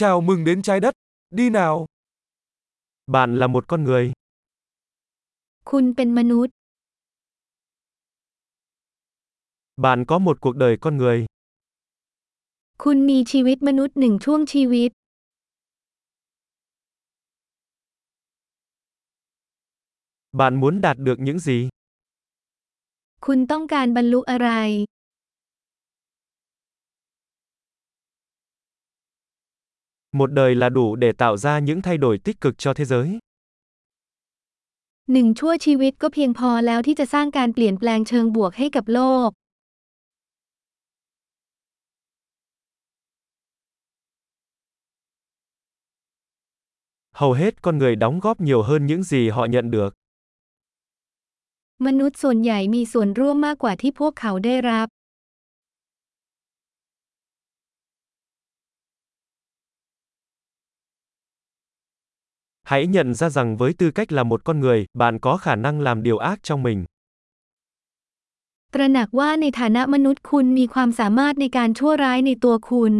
Chào mừng đến trái đất. Đi nào. Bạn là một con người. คุณเป็นมนุษย์ Bạn có một cuộc đời con người. คุณมีชีวิตมนุษย์หนึ่งช่วงชีวิต Bạn muốn đạt được những gì? คุณต้องการบรรลุอะไร Một đời là đủ để tạo ra những thay đổi tích cực cho thế giới. หนึ่งชั่วชีวิตก็เพียงพอแล้วที่จะสร้างการเปลี่ยนแปลงเชิงบวกให้กับโลก Hầu hết con người đóng góp nhiều hơn những gì họ nhận được. มนุษย์ส่วนใหญ่มีส่วนร่วมมากกว่าที่พวกเขาได้รับ Hãy nhận ra rằng với tư cách là một con người, bạn có khả năng làm điều ác trong mình. ตระหนักว่าในฐานะมนุษย์คุณมีความสามารถในการชั่วร้ายในตัวคุณ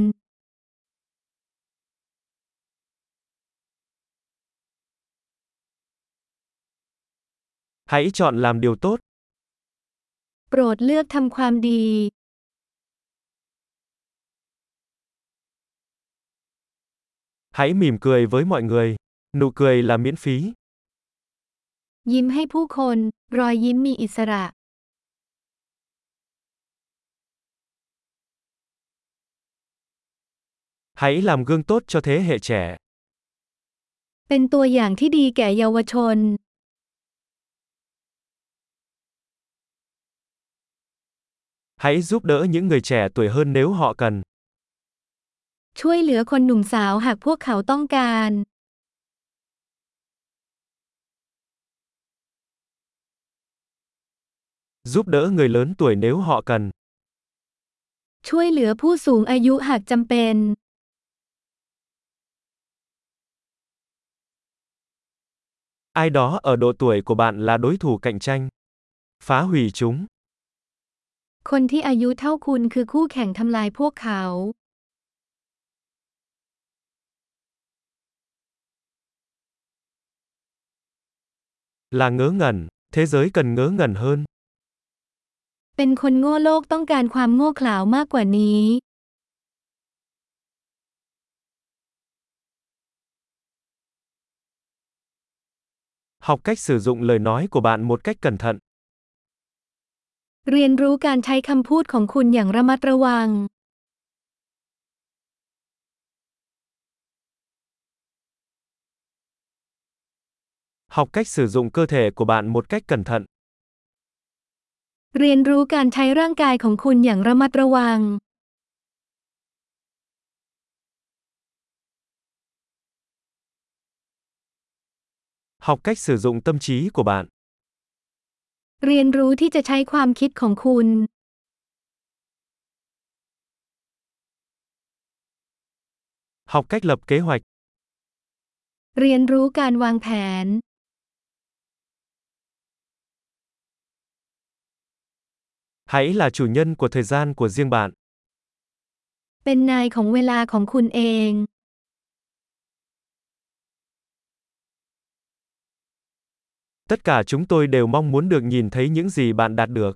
Hãy chọn làm điều tốt. โปรดเลือกทำความดี Hãy mỉm cười với mọi người. Nụ cười là miễn phí. ยิ้มให้ผู้คน รอยยิ้มมีอิสระ Hãy làm gương tốt cho thế hệ trẻ. เป็นตัวอย่างที่ดีแก่เยาวชน Hãy giúp đỡ những người trẻ tuổi hơn nếu họ cần. ช่วยเหลือคนหนุ่มสาวหากพวกเขาต้องการ Giúp đỡ người lớn tuổi nếu họ cần. ช่วยเหลือผู้สูงอายุหากจำเป็น Ai đó ở độ tuổi của bạn là đối thủ cạnh tranh. Phá hủy chúng. คนที่อายุเท่าคุณคือคู่แข่งทำลายพวกเขา Là ngớ ngẩn. Thế giới cần ngớ ngẩn hơn. เป็นคนโง่โลกต้องการความโง่เขลาวมากกว่านี้ Học cách sử dụng lời nói của bạn một cách cẩn thận. เรียนรู้การใช้คำพูดของคุณอย่างระมัดระวัง Học cách sử dụng cơ thể của bạn một cách cẩn thận. เรียนรู้การใช้ร่างกายของคุณอย่างระมัดระวัง Học cách sử dụng tâm trí của bạn. เรียนรู้ที่จะใช้ความคิดของคุณ Học cách lập kế hoạch. เรียนรู้การวางแผน Hãy là chủ nhân của thời gian của riêng bạn. เป็นนายของเวลาของคุณเอง Tất cả chúng tôi đều mong muốn được nhìn thấy những gì bạn đạt được.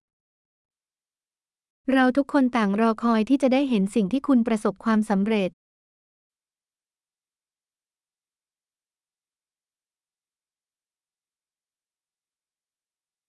เราทุกคนต่างรอคอยที่จะได้เห็นสิ่งที่คุณประสบความสำเร็จ